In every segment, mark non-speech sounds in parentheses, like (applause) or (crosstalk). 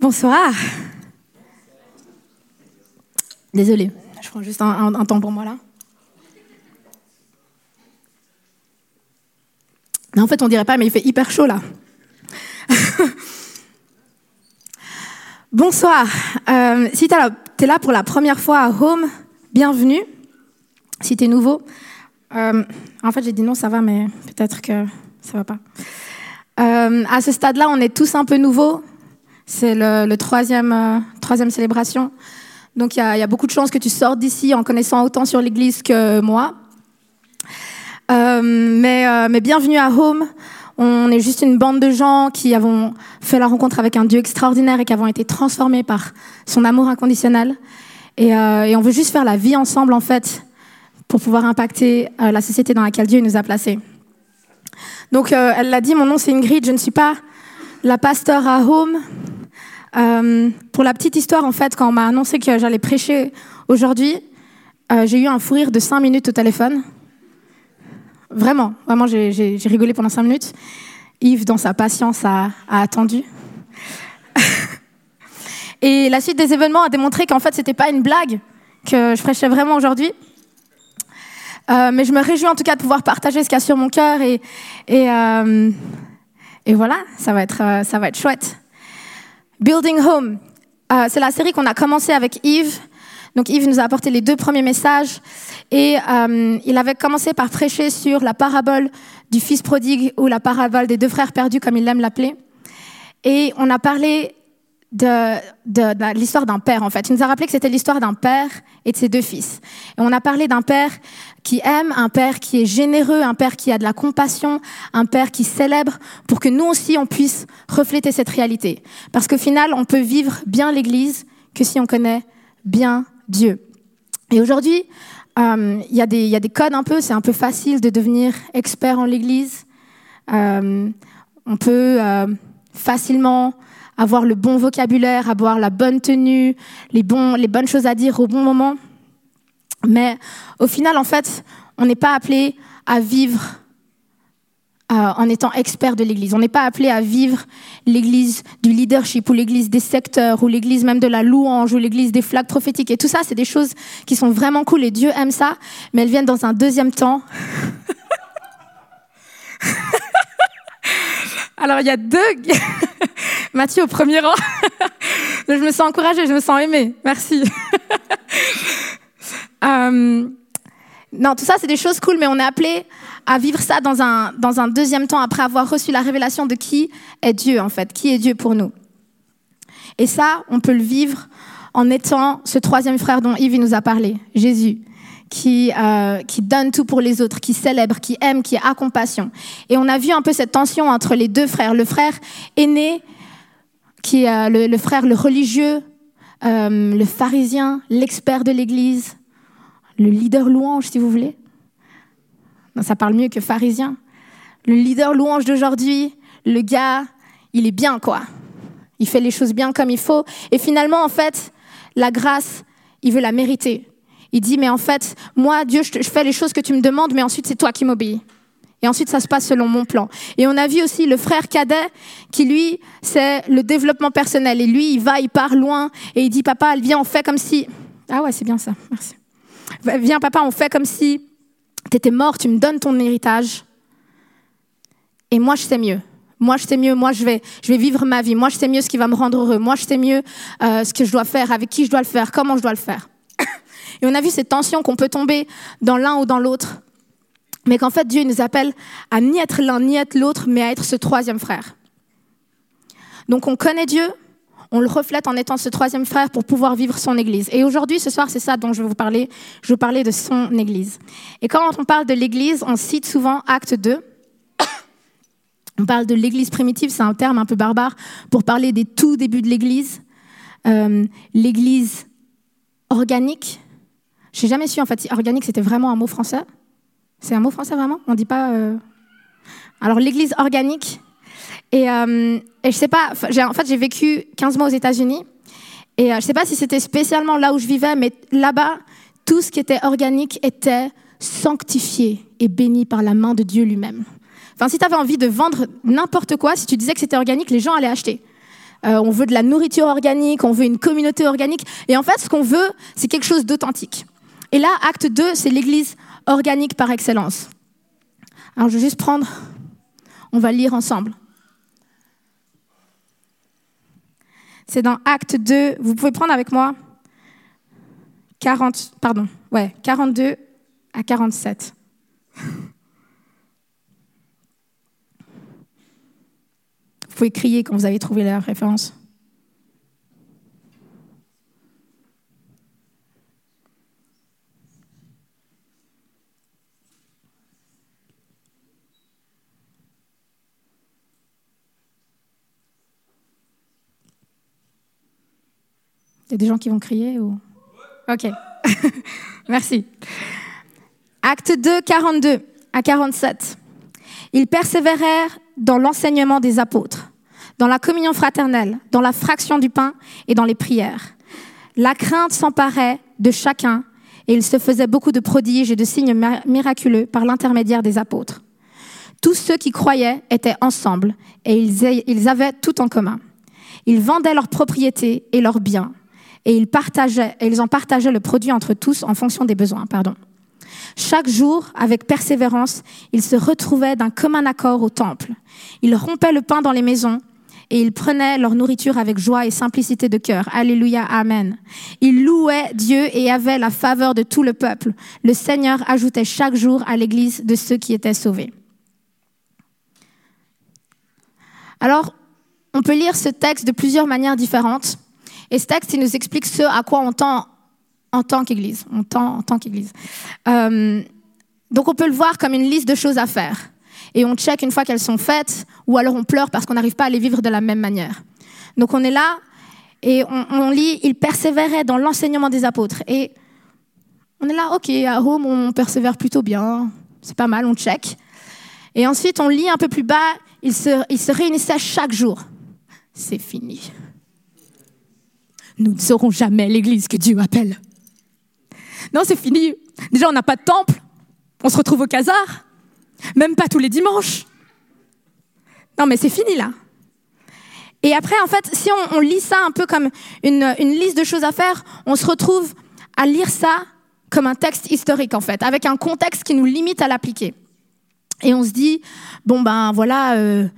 Bonsoir. Désolée, je prends juste un, un temps pour moi là. Non, en fait, on dirait pas, mais il fait hyper chaud là. (laughs) Bonsoir. Euh, si tu es là pour la première fois à Home, bienvenue. Si tu es nouveau, euh, en fait, j'ai dit non, ça va, mais peut-être que ça va pas. Euh, à ce stade-là, on est tous un peu nouveaux. C'est le, troisième, troisième célébration. Donc, il y, a beaucoup de chances que tu sortes d'ici en connaissant autant sur l'Église que moi. Euh, mais, euh, mais bienvenue à Home. On est juste une bande de gens qui avons fait la rencontre avec un Dieu extraordinaire et qui avons été transformés par son amour inconditionnel. Et, euh, et on veut juste faire la vie ensemble, en fait, pour pouvoir impacter euh, la société dans laquelle Dieu nous a placés. Donc, euh, elle l'a dit, mon nom c'est Ingrid, je ne suis pas la pasteur à Home. Euh, pour la petite histoire, en fait, quand on m'a annoncé que j'allais prêcher aujourd'hui, j'ai eu un fou rire de 5 minutes au téléphone. Vraiment, vraiment, j'ai rigolé pendant cinq minutes. Yves, dans sa patience, a, attendu. (laughs) et la suite des événements a démontré qu'en fait, c'était pas une blague que je prêchais vraiment aujourd'hui. Euh, mais je me réjouis en tout cas de pouvoir partager ce qu'il y a sur mon cœur et, et, euh, voilà, ça va être, euh, ça va être chouette. Building Home, euh, c'est la série qu'on a commencé avec Yves. Donc Yves nous a apporté les deux premiers messages et euh, il avait commencé par prêcher sur la parabole du fils prodigue ou la parabole des deux frères perdus comme il aime l'appeler. Et on a parlé de, l'histoire d'un père en fait. Il nous a rappelé que c'était l'histoire d'un père et de ses deux fils. Et on a parlé d'un père qui aime, un père qui est généreux, un père qui a de la compassion, un père qui célèbre pour que nous aussi on puisse refléter cette réalité. Parce qu'au final, on peut vivre bien l'Église que si on connaît bien Dieu. Et aujourd'hui, euh, il y, a des codes un peu, c'est un peu facile de devenir expert en l'Église. Euh, on peut euh, facilement avoir le bon vocabulaire, avoir la bonne tenue, les bonnes choses à dire au bon moment. Mais au final, en fait, on n'est pas appelé à vivre euh, en étant expert de l'Église. On n'est pas appelé à vivre l'Église du leadership ou l'Église des secteurs ou l'Église même de la louange ou l'Église des flags prophétiques. Et tout ça, c'est des choses qui sont vraiment cool et Dieu aime ça, mais elles viennent dans un deuxième temps. (laughs) Alors, il y a deux... (laughs) Mathieu au premier rang. (laughs) je me sens encouragée, je me sens aimée. Merci. Euh... Non, tout ça, c'est des choses cool, mais on est appelé à vivre ça dans un, deuxième temps après avoir reçu la révélation de qui est Dieu, en fait, qui est Dieu pour nous. Et ça, on peut le vivre en étant ce troisième frère dont Yves nous a parlé, Jésus, qui, euh, qui donne tout pour les autres, qui célèbre, qui aime, qui a compassion. Et on a vu un peu cette tension entre les deux frères. Le frère aîné, qui est le, le frère, le religieux, euh, le pharisien, l'expert de l'Église, le leader louange, si vous voulez. Non, ça parle mieux que pharisien. Le leader louange d'aujourd'hui, le gars, il est bien, quoi. Il fait les choses bien comme il faut. Et finalement, en fait, la grâce, il veut la mériter. Il dit, mais en fait, moi, Dieu, je fais les choses que tu me demandes, mais ensuite, c'est toi qui m'obéis. Et ensuite, ça se passe selon mon plan. Et on a vu aussi le frère cadet qui, lui, c'est le développement personnel. Et lui, il va, il part loin et il dit, papa, viens, on fait comme si... Ah ouais, c'est bien ça, merci. Viens, papa, on fait comme si tu étais mort, tu me donnes ton héritage. Et moi, je sais mieux. Moi, je sais mieux. Moi, je vais, je vais vivre ma vie. Moi, je sais mieux ce qui va me rendre heureux. Moi, je sais mieux euh, ce que je dois faire, avec qui je dois le faire, comment je dois le faire. (coughs) Et on a vu cette tension qu'on peut tomber dans l'un ou dans l'autre. Mais qu'en fait, Dieu nous appelle à ni être l'un ni être l'autre, mais à être ce troisième frère. Donc, on connaît Dieu, on le reflète en étant ce troisième frère pour pouvoir vivre son Église. Et aujourd'hui, ce soir, c'est ça dont je vais vous parler. Je vais vous parler de son Église. Et quand on parle de l'Église, on cite souvent Acte 2. (coughs) On parle de l'Église primitive, c'est un terme un peu barbare pour parler des tout débuts de l'Église. Euh, L'Église organique. Je n'ai jamais su en fait si organique c'était vraiment un mot français. C'est un mot français vraiment? On ne dit pas. Euh... Alors l'Église organique, et, euh, et je sais pas, en fait, j'ai vécu 15 mois aux États-Unis. Et euh, je sais pas si c'était spécialement là où je vivais, mais là-bas, tout ce qui était organique était sanctifié et béni par la main de Dieu lui-même. Enfin, si tu avais envie de vendre n'importe quoi, si tu disais que c'était organique, les gens allaient acheter. euh, on veut de la nourriture organique, on veut une communauté organique. Et en fait, ce qu'on veut, c'est quelque chose d'authentique. Et là, acte 2, c'est l'église organique par excellence. Alors, je vais juste prendre, on va lire ensemble. C'est dans acte 2, vous pouvez prendre avec moi 40, pardon, ouais, 42 à 47. Vous pouvez crier quand vous avez trouvé la référence. Il des gens qui vont crier ou... Ok. (laughs) Merci. Acte 2, 42 à 47. Ils persévérèrent dans l'enseignement des apôtres, dans la communion fraternelle, dans la fraction du pain et dans les prières. La crainte s'emparait de chacun et il se faisait beaucoup de prodiges et de signes miraculeux par l'intermédiaire des apôtres. Tous ceux qui croyaient étaient ensemble et ils avaient tout en commun. Ils vendaient leurs propriétés et leurs biens et ils, partageaient, et ils en partageaient le produit entre tous en fonction des besoins. Chaque jour, avec persévérance, ils se retrouvaient d'un commun accord au temple. Ils rompaient le pain dans les maisons et ils prenaient leur nourriture avec joie et simplicité de cœur. Alléluia, Amen. Ils louaient Dieu et avaient la faveur de tout le peuple. Le Seigneur ajoutait chaque jour à l'Église de ceux qui étaient sauvés. Alors, on peut lire ce texte de plusieurs manières différentes. Et ce texte, il nous explique ce à quoi on tend en tant qu'Église. On tend en tant qu'Église. Euh, donc on peut le voir comme une liste de choses à faire. Et on check une fois qu'elles sont faites, ou alors on pleure parce qu'on n'arrive pas à les vivre de la même manière. Donc on est là et on, lit, il persévérait dans l'enseignement des apôtres. Et on est là, ok, à Rome, on persévère plutôt bien, c'est pas mal, on check. Et ensuite, on lit un peu plus bas, il se, il se chaque jour. C'est fini. Nous ne serons jamais l'Église que Dieu appelle. Non, c'est fini. Déjà, on n'a pas de temple. On se retrouve au casar. Même pas tous les dimanches. Non, mais c'est fini là. Et après, en fait, si on, lit ça un peu comme une, liste de choses à faire, on se retrouve à lire ça comme un texte historique, en fait, avec un contexte qui nous limite à l'appliquer. Et on se dit, bon ben voilà, euh,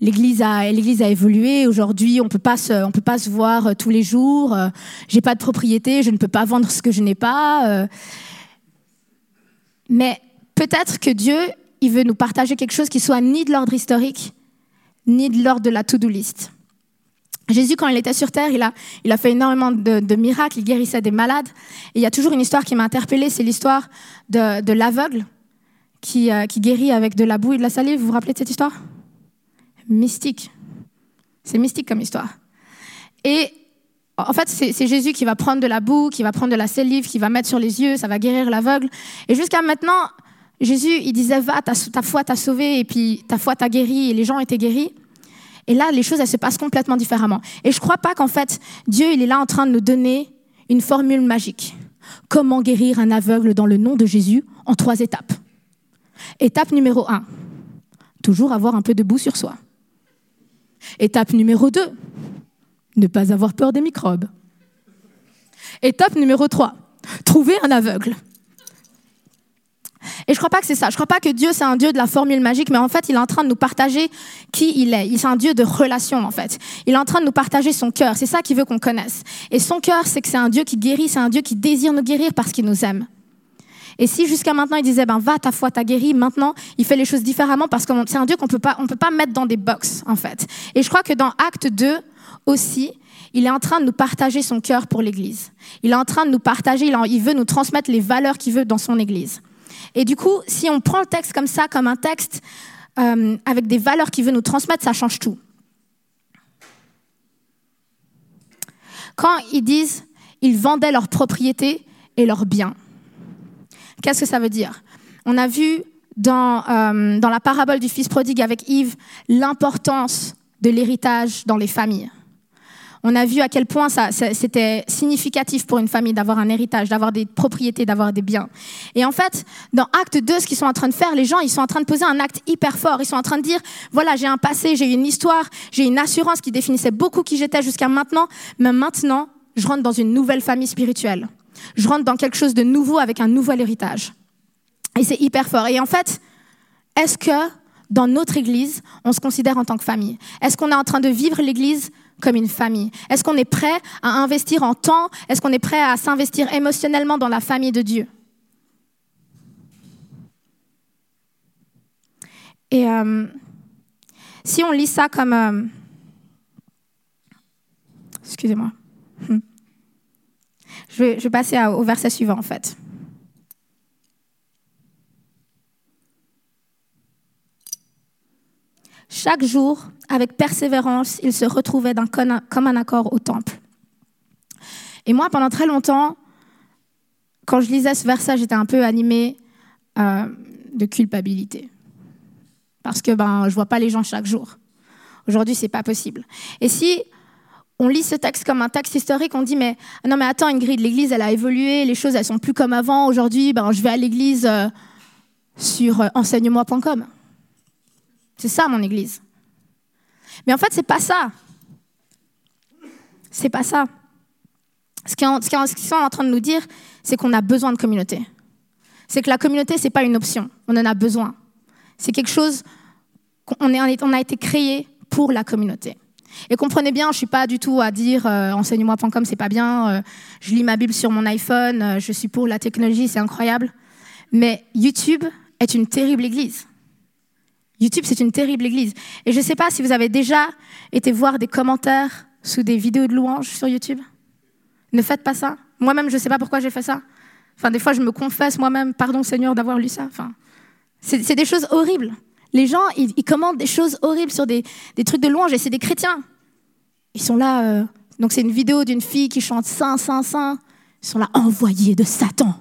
L'Église a, l'Église a évolué. Aujourd'hui, on peut pas se, on peut pas se voir euh, tous les jours. Euh, j'ai pas de propriété, je ne peux pas vendre ce que je n'ai pas. Euh. Mais peut-être que Dieu, il veut nous partager quelque chose qui soit ni de l'ordre historique, ni de l'ordre de la to-do list. Jésus, quand il était sur terre, il a, il a fait énormément de, miracles, il guérissait des malades. Et il y a toujours une histoire qui m'a interpellée, c'est l'histoire de, de l'aveugle qui, qui guérit avec de la boue et de la salive. Vous vous rappelez de cette histoire? Mystique. C'est mystique comme histoire. Et en fait, c'est Jésus qui va prendre de la boue, qui va prendre de la salive, qui va mettre sur les yeux, ça va guérir l'aveugle. Et jusqu'à maintenant, Jésus, il disait, va, ta, ta foi t'a sauvé, et puis ta foi t'a guéri, et les gens étaient guéris. Et là, les choses, elles se passent complètement différemment. Et je crois pas qu'en fait, Dieu, il est là en train de nous donner une formule magique. Comment guérir un aveugle dans le nom de Jésus en trois étapes. Étape numéro un, toujours avoir un peu de boue sur soi. Étape numéro 2, ne pas avoir peur des microbes. Étape numéro 3, trouver un aveugle. Et je crois pas que c'est ça. Je crois pas que Dieu c'est un Dieu de la formule magique, mais en fait il est en train de nous partager qui il est. Il est un Dieu de relation en fait. Il est en train de nous partager son cœur. C'est ça qu'il veut qu'on connaisse. Et son cœur c'est que c'est un Dieu qui guérit, c'est un Dieu qui désire nous guérir parce qu'il nous aime. Et si jusqu'à maintenant il disait, ben va, ta foi t'a guéri, maintenant il fait les choses différemment parce que c'est un Dieu qu'on peut pas, on peut pas mettre dans des box en fait. Et je crois que dans Acte 2 aussi, il est en train de nous partager son cœur pour l'Église. Il est en train de nous partager, il veut nous transmettre les valeurs qu'il veut dans son Église. Et du coup, si on prend le texte comme ça, comme un texte euh, avec des valeurs qu'il veut nous transmettre, ça change tout. Quand ils disent, ils vendaient leurs propriétés et leurs biens. Qu'est-ce que ça veut dire? On a vu dans, euh, dans la parabole du fils prodigue avec Yves l'importance de l'héritage dans les familles. On a vu à quel point ça, c'était significatif pour une famille d'avoir un héritage, d'avoir des propriétés, d'avoir des biens. Et en fait, dans Acte 2, ce qu'ils sont en train de faire, les gens, ils sont en train de poser un acte hyper fort. Ils sont en train de dire, voilà, j'ai un passé, j'ai une histoire, j'ai une assurance qui définissait beaucoup qui j'étais jusqu'à maintenant, mais maintenant, je rentre dans une nouvelle famille spirituelle. Je rentre dans quelque chose de nouveau avec un nouvel héritage. Et c'est hyper fort. Et en fait, est-ce que dans notre Église, on se considère en tant que famille? Est-ce qu'on est en train de vivre l'Église comme une famille? Est-ce qu'on est prêt à investir en temps? Est-ce qu'on est prêt à s'investir émotionnellement dans la famille de Dieu? Et euh, si on lit ça comme... Euh, excusez-moi. Hmm. Je vais, passer au verset suivant en fait. Chaque jour, avec persévérance, il se retrouvait d'un comme un accord au temple. Et moi, pendant très longtemps, quand je lisais ce verset, j'étais un peu animée euh, de culpabilité. Parce que ben, je ne vois pas les gens chaque jour. Aujourd'hui, ce n'est pas possible. Et si on lit ce texte comme un texte historique, on dit mais non mais attends Ingrid, l'Église elle a évolué, les choses elles sont plus comme avant. Aujourd'hui, ben, je vais à l'Église euh, sur euh, enseigne-moi.com. C'est ça mon Église. Mais en fait, c'est pas ça. C'est pas ça. Ce qu'ils sont en train de nous dire, c'est qu'on a besoin de communauté. C'est que la communauté, c'est pas une option. On en a besoin. C'est quelque chose qu'on on a été créé pour la communauté. Et comprenez bien, je suis pas du tout à dire euh, enseigne-moi.com, c'est pas bien. Euh, je lis ma Bible sur mon iPhone. Euh, je suis pour la technologie, c'est incroyable. Mais YouTube est une terrible église. YouTube, c'est une terrible église. Et je ne sais pas si vous avez déjà été voir des commentaires sous des vidéos de louanges sur YouTube. Ne faites pas ça. Moi-même, je ne sais pas pourquoi j'ai fait ça. Enfin, des fois, je me confesse moi-même, pardon Seigneur d'avoir lu ça. Enfin, c'est des choses horribles. Les gens, ils, commentent des choses horribles sur des, trucs de louange et c'est des chrétiens. Ils sont là. Euh, donc, c'est une vidéo d'une fille qui chante Saint, Saint, Saint. Ils sont là, envoyés de Satan.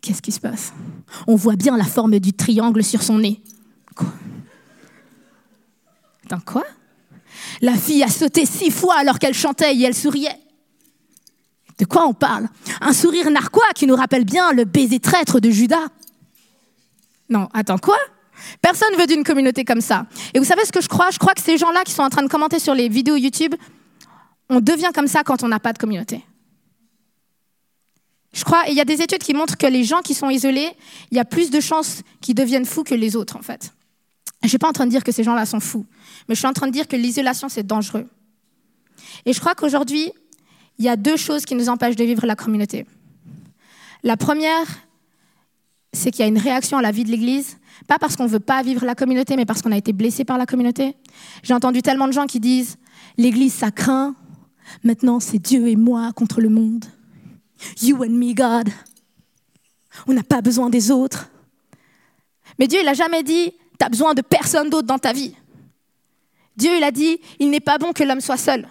Qu'est-ce qui se passe? On voit bien la forme du triangle sur son nez. Quoi? Attends, quoi? La fille a sauté six fois alors qu'elle chantait et elle souriait. De quoi on parle? Un sourire narquois qui nous rappelle bien le baiser traître de Judas. Non, attends, quoi? Personne veut d'une communauté comme ça. Et vous savez ce que je crois? Je crois que ces gens-là qui sont en train de commenter sur les vidéos YouTube, on devient comme ça quand on n'a pas de communauté. Je crois, il y a des études qui montrent que les gens qui sont isolés, il y a plus de chances qu'ils deviennent fous que les autres, en fait. Je ne suis pas en train de dire que ces gens-là sont fous, mais je suis en train de dire que l'isolation, c'est dangereux. Et je crois qu'aujourd'hui, il y a deux choses qui nous empêchent de vivre la communauté. La première, c'est qu'il y a une réaction à la vie de l'Église, pas parce qu'on ne veut pas vivre la communauté, mais parce qu'on a été blessé par la communauté. J'ai entendu tellement de gens qui disent, l'Église, ça craint, maintenant c'est Dieu et moi contre le monde. You and me, God. On n'a pas besoin des autres. Mais Dieu, il n'a jamais dit, tu as besoin de personne d'autre dans ta vie. Dieu, il a dit, il n'est pas bon que l'homme soit seul.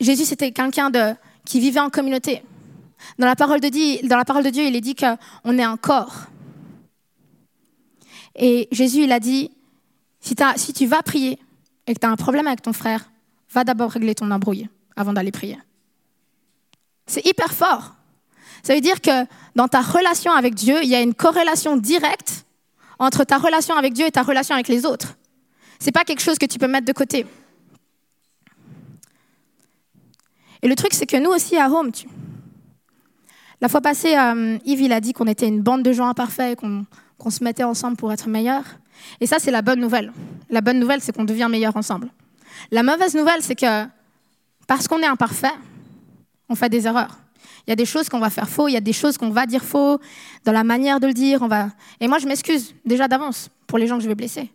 Jésus, c'était quelqu'un qui vivait en communauté. Dans la, parole de Dieu, il est dit qu'on est un corps. Et Jésus, il a dit, si, tu vas prier et que tu as un problème avec ton frère, va d'abord régler ton embrouille avant d'aller prier. C'est hyper fort. Ça veut dire que dans ta relation avec Dieu, il y a une corrélation directe entre ta relation avec Dieu et ta relation avec les autres. Ce n'est pas quelque chose que tu peux mettre de côté. Et le truc, c'est que nous aussi à Home, la fois passée, euh, Yves, il a dit qu'on était une bande de gens imparfaits, qu'on se mettait ensemble pour être meilleurs. Et ça, c'est la bonne nouvelle. La bonne nouvelle, c'est qu'on devient meilleur ensemble. La mauvaise nouvelle, c'est que parce qu'on est imparfait, on fait des erreurs. Il y a des choses qu'on va faire faux, il y a des choses qu'on va dire faux, dans la manière de le dire. Et moi, je m'excuse déjà d'avance pour les gens que je vais blesser.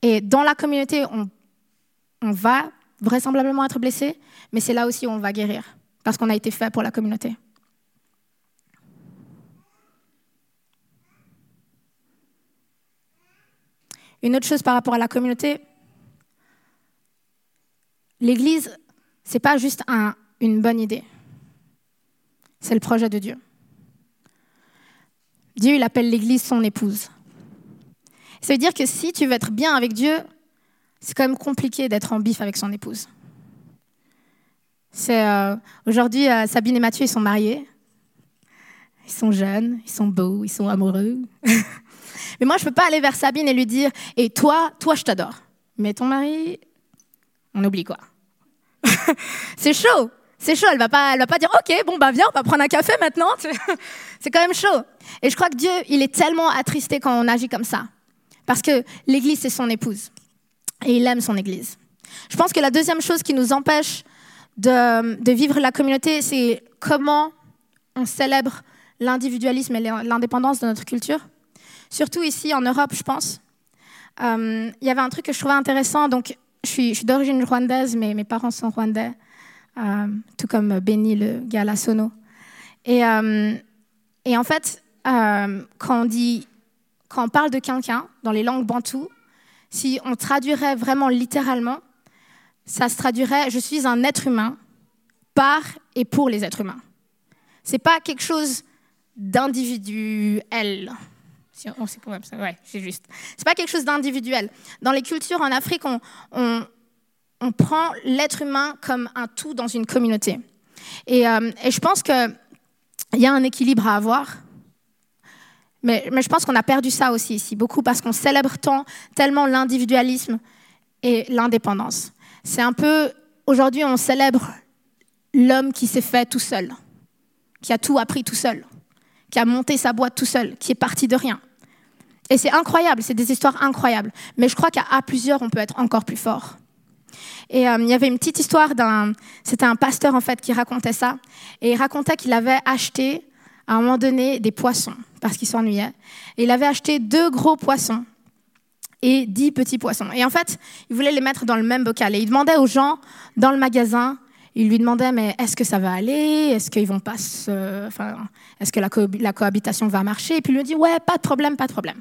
Et dans la communauté, on, on va vraisemblablement être blessé, mais c'est là aussi où on va guérir, parce qu'on a été fait pour la communauté. Une autre chose par rapport à la communauté, l'Église, c'est pas juste un, une bonne idée. C'est le projet de Dieu. Dieu, il appelle l'Église son épouse. Ça veut dire que si tu veux être bien avec Dieu, c'est quand même compliqué d'être en bif avec son épouse. C'est euh, aujourd'hui euh, Sabine et Mathieu ils sont mariés, ils sont jeunes, ils sont beaux, ils sont amoureux. (laughs) Mais moi je peux pas aller vers Sabine et lui dire et toi, toi je t'adore. Mais ton mari, on oublie quoi. (laughs) c'est chaud, c'est chaud. Elle va pas, elle va pas dire ok bon bah viens on va prendre un café maintenant. (laughs) c'est quand même chaud. Et je crois que Dieu il est tellement attristé quand on agit comme ça parce que l'Église c'est son épouse et il aime son Église. Je pense que la deuxième chose qui nous empêche de, vivre la communauté, c'est comment on célèbre l'individualisme et l'indépendance de notre culture. Surtout ici en Europe, je pense. Euh, il y avait un truc que je trouvais intéressant. Donc, je suis, d'origine rwandaise, mais mes parents sont rwandais, euh, tout comme Benny, le gars à la sono. Et, euh, en fait, quand on dit, quand on parle de quelqu'un dans les langues bantoues, si on traduirait vraiment littéralement, ça se traduirait je suis un être humain par et pour les êtres humains. C'est pas quelque chose d'individuel. Oh, c'est ouais, c'est juste. C'est pas quelque chose d'individuel. Dans les cultures en Afrique, on, on, prend l'être humain comme un tout dans une communauté. Et, euh, je pense qu'il y a un équilibre à avoir. Mais, mais je pense qu'on a perdu ça aussi ici, beaucoup, parce qu'on célèbre tant, tellement l'individualisme et l'indépendance. C'est un peu, aujourd'hui, on célèbre l'homme qui s'est fait tout seul, qui a tout appris tout seul, qui a monté sa boîte tout seul, qui est parti de rien. Et c'est incroyable, c'est des histoires incroyables. Mais je crois qu'à plusieurs, on peut être encore plus fort. Et euh, il y avait une petite histoire d'un, c'était un pasteur en fait qui racontait ça, et il racontait qu'il avait acheté à un moment donné des poissons parce qu'il s'ennuyait. Et il avait acheté deux gros poissons et dix petits poissons. Et en fait, il voulait les mettre dans le même bocal. Et il demandait aux gens dans le magasin, il lui demandait, mais est-ce que ça va aller? Est-ce qu'ils vont pas enfin, est-ce que la, cohabitation va marcher? Et puis il lui dit, ouais, pas de problème, pas de problème.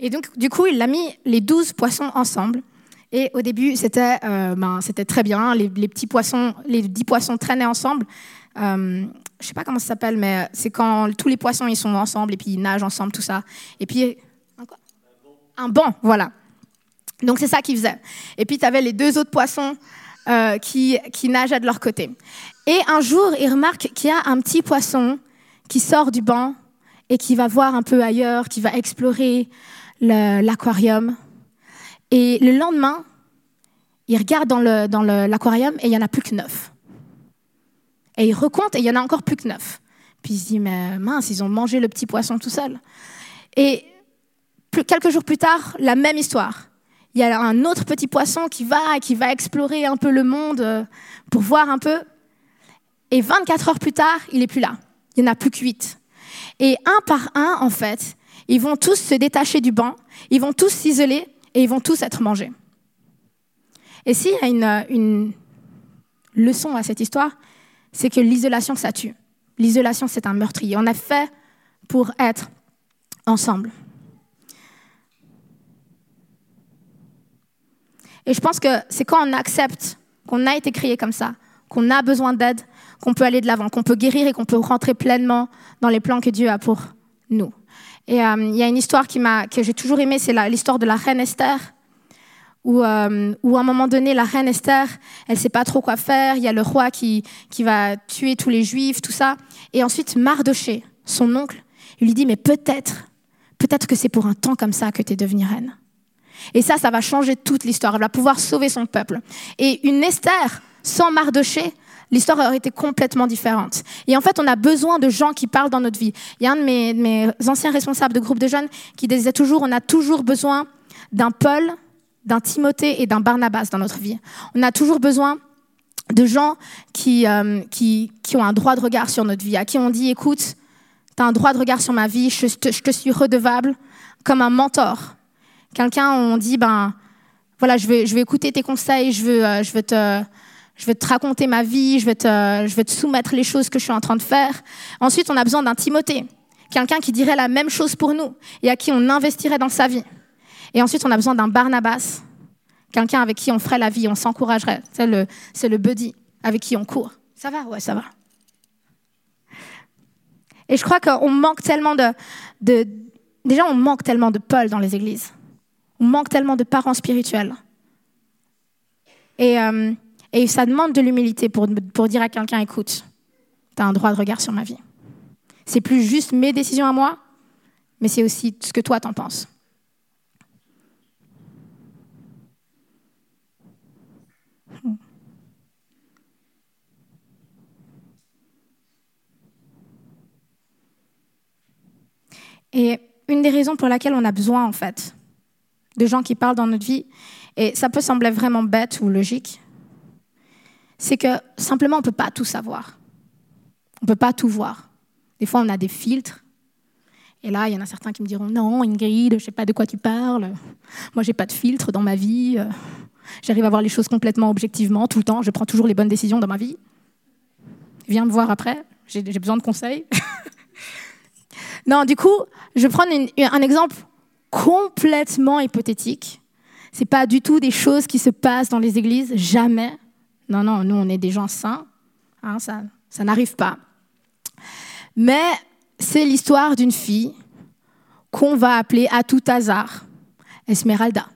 Et donc, du coup, il a mis les douze poissons ensemble. Et au début, c'était euh, ben, très bien. Les, petits poissons, les dix poissons traînaient ensemble. Euh, je sais pas comment ça s'appelle, mais c'est quand tous les poissons ils sont ensemble et puis ils nagent ensemble, tout ça. Et puis un banc, voilà. Donc c'est ça qu'ils faisaient. Et puis tu avais les deux autres poissons euh, qui, qui nageaient de leur côté. Et un jour, il remarque qu'il y a un petit poisson qui sort du banc et qui va voir un peu ailleurs, qui va explorer l'aquarium. Et le lendemain, il regarde dans l'aquarium et il n'y en a plus que neuf. Et il recompte et il y en a encore plus que neuf. Puis il se dit, mais mince, ils ont mangé le petit poisson tout seul. Et quelques jours plus tard, la même histoire. Il y a un autre petit poisson qui va, qui va explorer un peu le monde euh, pour voir un peu. Et 24 heures plus tard, il n'est plus là. Il n'y en a plus que 8. Et un par un, en fait, ils vont tous se détacher du banc, ils vont tous s'isoler et ils vont tous être mangés. Et s'il y a une, une leçon à cette histoire, c'est que l'isolation, ça tue. L'isolation, c'est un meurtrier. On a fait pour être ensemble. Et je pense que c'est quand on accepte qu'on a été créé comme ça, qu'on a besoin d'aide, qu'on peut aller de l'avant, qu'on peut guérir et qu'on peut rentrer pleinement dans les plans que Dieu a pour nous. Et euh, il y a une histoire que j'ai toujours aimée, c'est l'histoire de la reine Esther, où, euh, où, à un moment donné, la reine Esther, elle sait pas trop quoi faire. Il y a le roi qui, va tuer tous les juifs, tout ça. Et ensuite, Mardoché, son oncle, lui dit, mais peut-être, peut-être que c'est pour un temps comme ça que tu es devenue reine. Et ça, ça va changer toute l'histoire. Elle va pouvoir sauver son peuple. Et une Esther sans Mardoché, l'histoire aurait été complètement différente. Et en fait, on a besoin de gens qui parlent dans notre vie. Il y a un de mes, anciens responsables de groupe de jeunes qui disait toujours, on a toujours besoin d'un Paul, d'un Timothée et d'un Barnabas dans notre vie. On a toujours besoin de gens qui, euh, ont un droit de regard sur notre vie, à qui on dit, écoute, tu as un droit de regard sur ma vie, je te suis redevable comme un mentor. Quelqu'un, on dit, ben, voilà, je vais écouter tes conseils, je veux, euh, je veux te, je vais te raconter ma vie, je vais, te, je vais te soumettre les choses que je suis en train de faire. Ensuite, on a besoin d'un Timothée, quelqu'un qui dirait la même chose pour nous et à qui on investirait dans sa vie. Et ensuite, on a besoin d'un Barnabas, quelqu'un avec qui on ferait la vie, on s'encouragerait. C'est le, c'est le buddy avec qui on court. Ça va? Ouais, ça va. Et je crois qu'on manque tellement de, de... Déjà, on manque tellement de Paul dans les églises. On manque tellement de parents spirituels. Et, euh, et ça demande de l'humilité pour, pour dire à quelqu'un, écoute, tu as un droit de regard sur ma vie. C'est plus juste mes décisions à moi, mais c'est aussi ce que toi t'en penses. Et une des raisons pour laquelle on a besoin, en fait, de gens qui parlent dans notre vie, et ça peut sembler vraiment bête ou logique, c'est que simplement on ne peut pas tout savoir. On ne peut pas tout voir. Des fois, on a des filtres. Et là, il y en a certains qui me diront Non, Ingrid, je ne sais pas de quoi tu parles. Moi, je n'ai pas de filtre dans ma vie. J'arrive à voir les choses complètement objectivement, tout le temps. Je prends toujours les bonnes décisions dans ma vie. Viens me voir après. J'ai besoin de conseils. (laughs) non, du coup, je vais prendre un exemple complètement hypothétique. Ce n'est pas du tout des choses qui se passent dans les églises, jamais. Non, non, nous, on est des gens saints. Hein, ça, ça n'arrive pas. Mais c'est l'histoire d'une fille qu'on va appeler à tout hasard Esmeralda.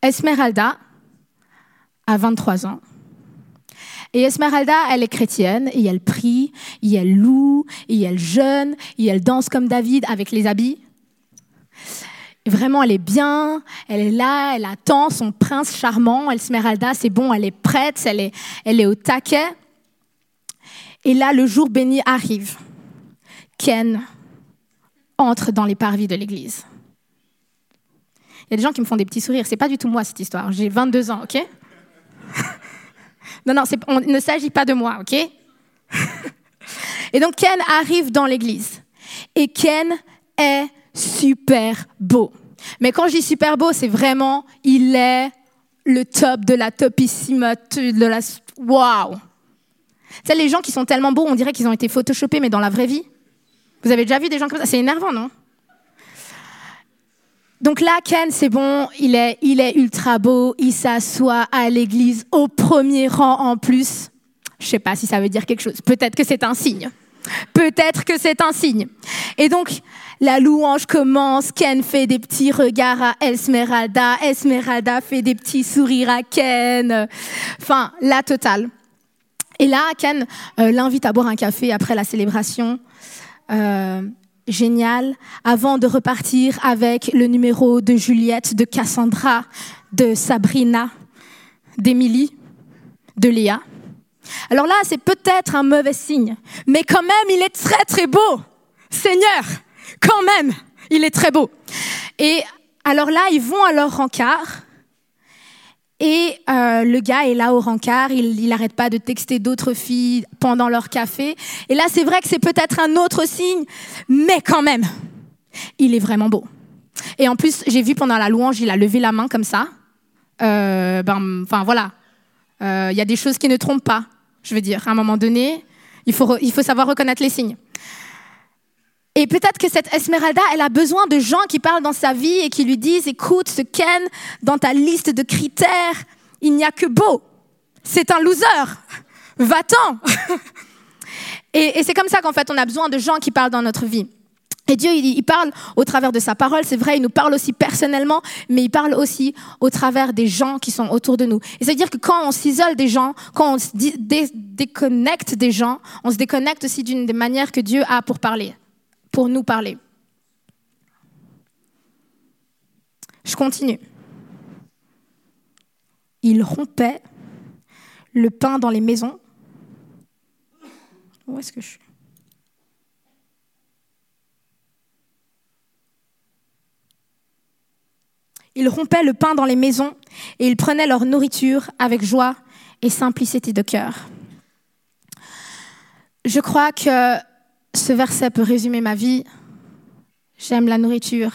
Esmeralda a 23 ans. Et Esmeralda, elle est chrétienne, et elle prie, et elle loue, et elle jeûne, et elle danse comme David avec les habits. vraiment, elle est bien, elle est là, elle attend son prince charmant. Esmeralda, c'est bon, elle est prête, elle est, elle est au taquet. Et là, le jour béni arrive. Ken entre dans les parvis de l'église. Il y a des gens qui me font des petits sourires. C'est pas du tout moi cette histoire. J'ai 22 ans, ok? (laughs) Non, non, on, il ne s'agit pas de moi, ok? (laughs) Et donc Ken arrive dans l'église. Et Ken est super beau. Mais quand je dis super beau, c'est vraiment, il est le top de la topissime, de la... Waouh Tu sais, les gens qui sont tellement beaux, on dirait qu'ils ont été photoshopés, mais dans la vraie vie. Vous avez déjà vu des gens comme ça? C'est énervant, non? Donc là, Ken, c'est bon, il est, ultra beau, il s'assoit à l'église au premier rang en plus. Je sais pas si ça veut dire quelque chose. Peut-être que c'est un signe. Peut-être que c'est un signe. Et donc, la louange commence. Ken fait des petits regards à Esmeralda. Esmeralda fait des petits sourires à Ken. Enfin, la totale. Et là, Ken euh, l'invite à boire un café après la célébration. Euh, génial avant de repartir avec le numéro de Juliette, de Cassandra, de Sabrina, d'Émilie, de Léa. Alors là, c'est peut-être un mauvais signe, mais quand même, il est très très beau. Seigneur, quand même, il est très beau. Et alors là, ils vont à leur rencard et euh, le gars est là au rencard, il n'arrête pas de texter d'autres filles pendant leur café. Et là, c'est vrai que c'est peut-être un autre signe, mais quand même, il est vraiment beau. Et en plus, j'ai vu pendant la louange, il a levé la main comme ça. Euh, ben, enfin voilà, il euh, y a des choses qui ne trompent pas. Je veux dire, à un moment donné, il faut, il faut savoir reconnaître les signes. Et peut-être que cette Esmeralda, elle a besoin de gens qui parlent dans sa vie et qui lui disent, écoute, ce Ken, dans ta liste de critères, il n'y a que beau. C'est un loser. Va-t'en. et, c'est comme ça qu'en fait, on a besoin de gens qui parlent dans notre vie. Et Dieu, il, parle au travers de sa parole, c'est vrai, il nous parle aussi personnellement, mais il parle aussi au travers des gens qui sont autour de nous. Et c'est-à-dire que quand on s'isole des gens, quand on se déconnecte des gens, on se déconnecte aussi d'une des manières que Dieu a pour parler pour nous parler. Je continue. Il rompait le pain dans les maisons. Où est-ce que je suis? Il rompait le pain dans les maisons et il prenait leur nourriture avec joie et simplicité de cœur. Je crois que ce verset peut résumer ma vie. J'aime la nourriture.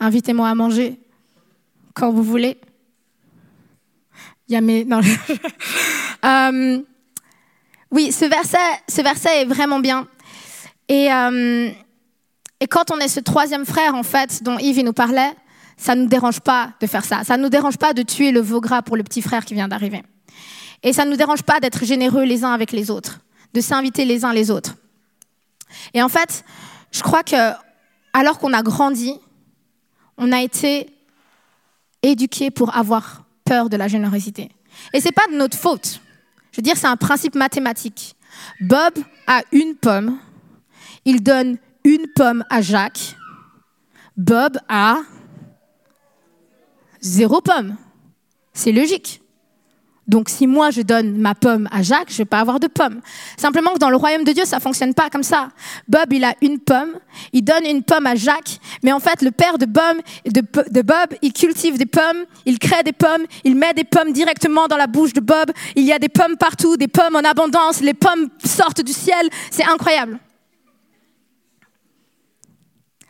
Invitez-moi à manger quand vous voulez. Il y a mes... Non. (laughs) Euh, oui, ce verset, ce verset est vraiment bien. Et, euh, et quand on est ce troisième frère, en fait, dont Yves nous parlait, ça ne nous dérange pas de faire ça. Ça ne nous dérange pas de tuer le veau gras pour le petit frère qui vient d'arriver. Et ça ne nous dérange pas d'être généreux les uns avec les autres de s'inviter les uns les autres. Et en fait, je crois que alors qu'on a grandi, on a été éduqué pour avoir peur de la générosité. Et ce n'est pas de notre faute. Je veux dire, c'est un principe mathématique. Bob a une pomme, il donne une pomme à Jacques. Bob a zéro pomme. C'est logique. Donc si moi je donne ma pomme à Jacques, je vais pas avoir de pomme. Simplement que dans le royaume de Dieu, ça fonctionne pas comme ça. Bob, il a une pomme, il donne une pomme à Jacques, mais en fait le père de Bob, de, Bob, il cultive des pommes, il crée des pommes, il met des pommes directement dans la bouche de Bob. Il y a des pommes partout, des pommes en abondance, les pommes sortent du ciel, c'est incroyable.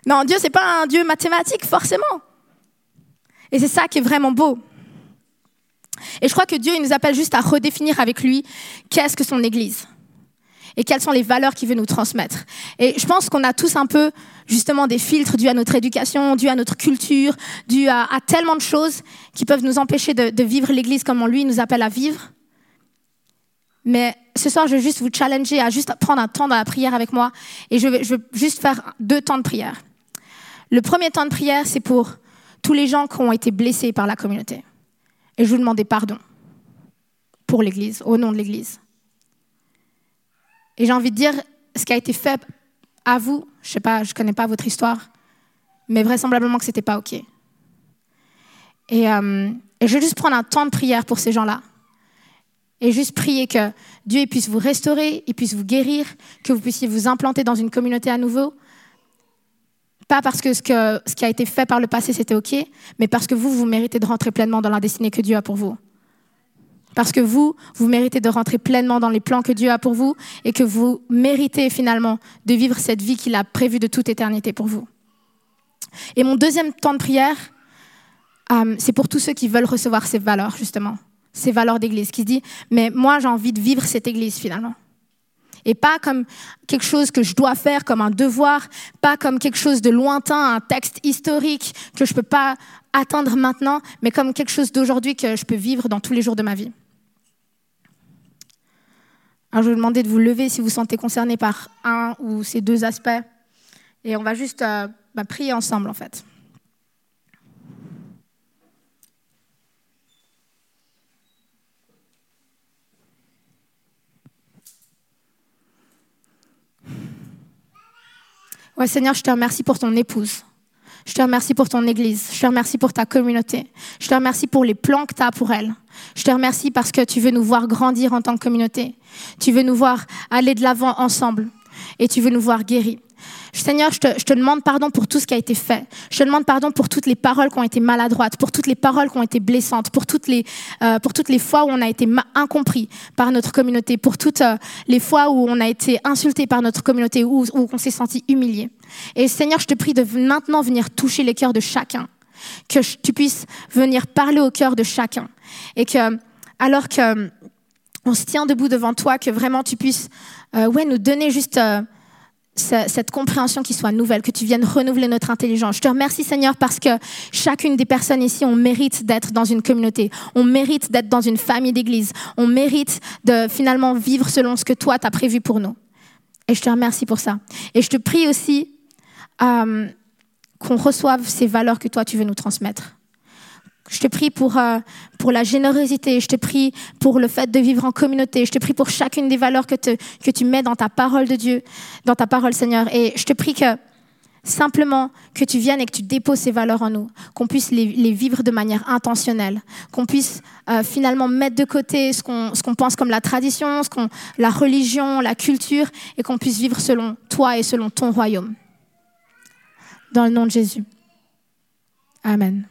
Non, Dieu c'est pas un Dieu mathématique forcément. Et c'est ça qui est vraiment beau. Et je crois que Dieu, il nous appelle juste à redéfinir avec lui qu'est-ce que son Église et quelles sont les valeurs qu'il veut nous transmettre. Et je pense qu'on a tous un peu justement des filtres dus à notre éducation, dus à notre culture, dus à, tellement de choses qui peuvent nous empêcher de, vivre l'Église comme on lui nous appelle à vivre. Mais ce soir, je veux juste vous challenger à juste prendre un temps dans la prière avec moi et je je veux juste faire deux temps de prière. Le premier temps de prière, c'est pour tous les gens qui ont été blessés par la communauté. Et je vous demandais pardon pour l'Église, au nom de l'Église. Et j'ai envie de dire, ce qui a été fait à vous, je ne sais pas, je connais pas votre histoire, mais vraisemblablement que ce n'était pas OK. Et, euh, je veux juste prendre un temps de prière pour ces gens-là. Et juste prier que Dieu puisse vous restaurer, il puisse vous guérir, que vous puissiez vous implanter dans une communauté à nouveau, pas parce que ce, qui a été fait par le passé, c'était OK, mais parce que vous, vous méritez de rentrer pleinement dans la destinée que Dieu a pour vous. Parce que vous, vous méritez de rentrer pleinement dans les plans que Dieu a pour vous et que vous méritez finalement de vivre cette vie qu'il a prévue de toute éternité pour vous. Et mon deuxième temps de prière, euh, c'est pour tous ceux qui veulent recevoir ces valeurs, justement, ces valeurs d'église, qui se disent, mais moi j'ai envie de vivre cette église finalement et pas comme quelque chose que je dois faire comme un devoir, pas comme quelque chose de lointain, un texte historique que je ne peux pas atteindre maintenant, mais comme quelque chose d'aujourd'hui que je peux vivre dans tous les jours de ma vie. Alors je vais vous demander de vous lever si vous vous sentez concerné par un ou ces deux aspects, et on va juste euh, bah, prier ensemble en fait. Ouais, Seigneur, je te remercie pour ton épouse. Je te remercie pour ton Église. Je te remercie pour ta communauté. Je te remercie pour les plans que tu as pour elle. Je te remercie parce que tu veux nous voir grandir en tant que communauté. Tu veux nous voir aller de l'avant ensemble. Et tu veux nous voir guéris. Seigneur, je te, demande pardon pour tout ce qui a été fait. Je te demande pardon pour toutes les paroles qui ont été maladroites, pour toutes les paroles qui ont été blessantes, pour toutes les, euh, pour toutes les fois où on a été incompris par notre communauté, pour toutes euh, les fois où on a été insulté par notre communauté, ou où on s'est senti humilié. Et Seigneur, je te prie de maintenant venir toucher les cœurs de chacun, que tu puisses venir parler au cœur de chacun, et que alors que on se tient debout devant toi, que vraiment tu puisses euh, ouais, nous donner juste cette compréhension qui soit nouvelle, que tu viennes renouveler notre intelligence. Je te remercie Seigneur parce que chacune des personnes ici, on mérite d'être dans une communauté, on mérite d'être dans une famille d'église, on mérite de finalement vivre selon ce que toi tu as prévu pour nous. Et je te remercie pour ça. Et je te prie aussi euh, qu'on reçoive ces valeurs que toi tu veux nous transmettre. Je te prie pour, euh, pour la générosité, je te prie pour le fait de vivre en communauté, je te prie pour chacune des valeurs que, que tu mets dans ta parole de Dieu, dans ta parole Seigneur. Et je te prie que simplement que tu viennes et que tu déposes ces valeurs en nous, qu'on puisse les, vivre de manière intentionnelle, qu'on puisse euh, finalement mettre de côté ce qu'on qu'on pense comme la tradition, ce qu'on la religion, la culture, et qu'on puisse vivre selon toi et selon ton royaume. Dans le nom de Jésus. Amen.